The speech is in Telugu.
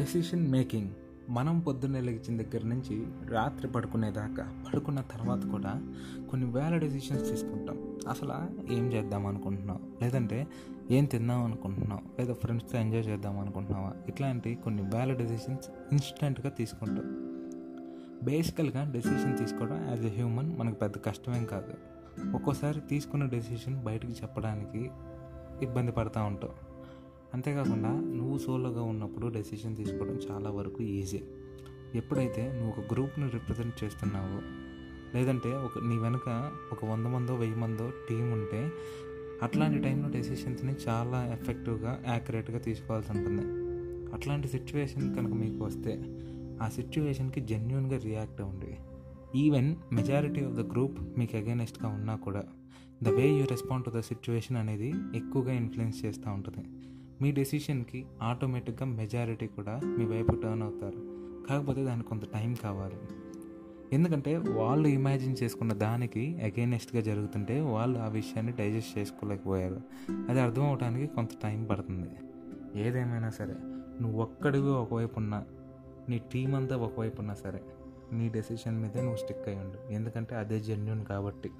డెసిషన్ మేకింగ్ మనం పొద్దున్నే లేచిన దగ్గర నుంచి రాత్రి పడుకునేదాకా పడుకున్న తర్వాత కూడా కొన్ని వేల డెసిషన్స్ తీసుకుంటాం. అసలు ఏం చేద్దాం అనుకుంటున్నావు? లేదంటే ఏం తిందాం అనుకుంటున్నావు? లేదా ఫ్రెండ్స్తో ఎంజాయ్ చేద్దాం అనుకుంటున్నావా? ఇట్లాంటి కొన్ని వేల డెసిషన్స్ ఇన్స్టెంట్గా తీసుకుంటాం. బేసికల్గా డెసిషన్ తీసుకోవడం యాజ్ ఎ హ్యూమన్ మనకు పెద్ద కష్టమేం కాదు. ఒక్కోసారి తీసుకున్న డెసిషన్ బయటకు చెప్పడానికి ఇబ్బంది పడుతూ ఉంటాం. అంతేకాకుండా నువ్వు సోలోగా ఉన్నప్పుడు డెసిషన్ తీసుకోవడం చాలా వరకు ఈజీ ఎప్పుడైతే నువ్వు ఒక గ్రూప్ని రిప్రజెంట్ చేస్తున్నావో లేదంటే ఒక నీ వెనుక ఒక వంద మందో వెయ్యి మందో టీం ఉంటే అట్లాంటి టైంలో డెసిషన్స్ని చాలా ఎఫెక్టివ్గా యాక్యురేట్గా తీసుకోవాల్సి ఉంటుంది. అట్లాంటి సిచ్యువేషన్ కనుక మీకు వస్తే ఆ సిచ్యువేషన్కి జెన్యున్గా రియాక్ట్ అవ్వండి. Even majority of the group మీకు అగైనెస్ట్గా ఉన్నా కూడా the way you respond to the situation అనేది ఎక్కువగా ఇన్ఫ్లుయెన్స్ చేస్తూ ఉంటుంది. మీ డెసిషన్కి ఆటోమేటిక్గా మెజారిటీ కూడా మీ వైపు టర్న్ అవుతారు. కాకపోతే దానికి కొంత టైం కావాలి. ఎందుకంటే వాళ్ళు ఇమాజిన్ చేసుకున్న దానికి అగైనెస్ట్గా జరుగుతుంటే వాళ్ళు ఆ విషయాన్ని డైజెస్ట్ చేసుకోలేకపోయారు. అది అర్థం అవడానికి కొంత టైం పడుతుంది. ఏదేమైనా సరే నువ్వు ఒక్కడివి ఒకవైపు ఉన్నా నీ టీం అంతా ఒకవైపు ఉన్నా సరే నీ డెసిషన్ మీదే నువ్వు స్టిక్ అయ్యి ఉండు ఎందుకంటే అదే జెన్యున్ కాబట్టి.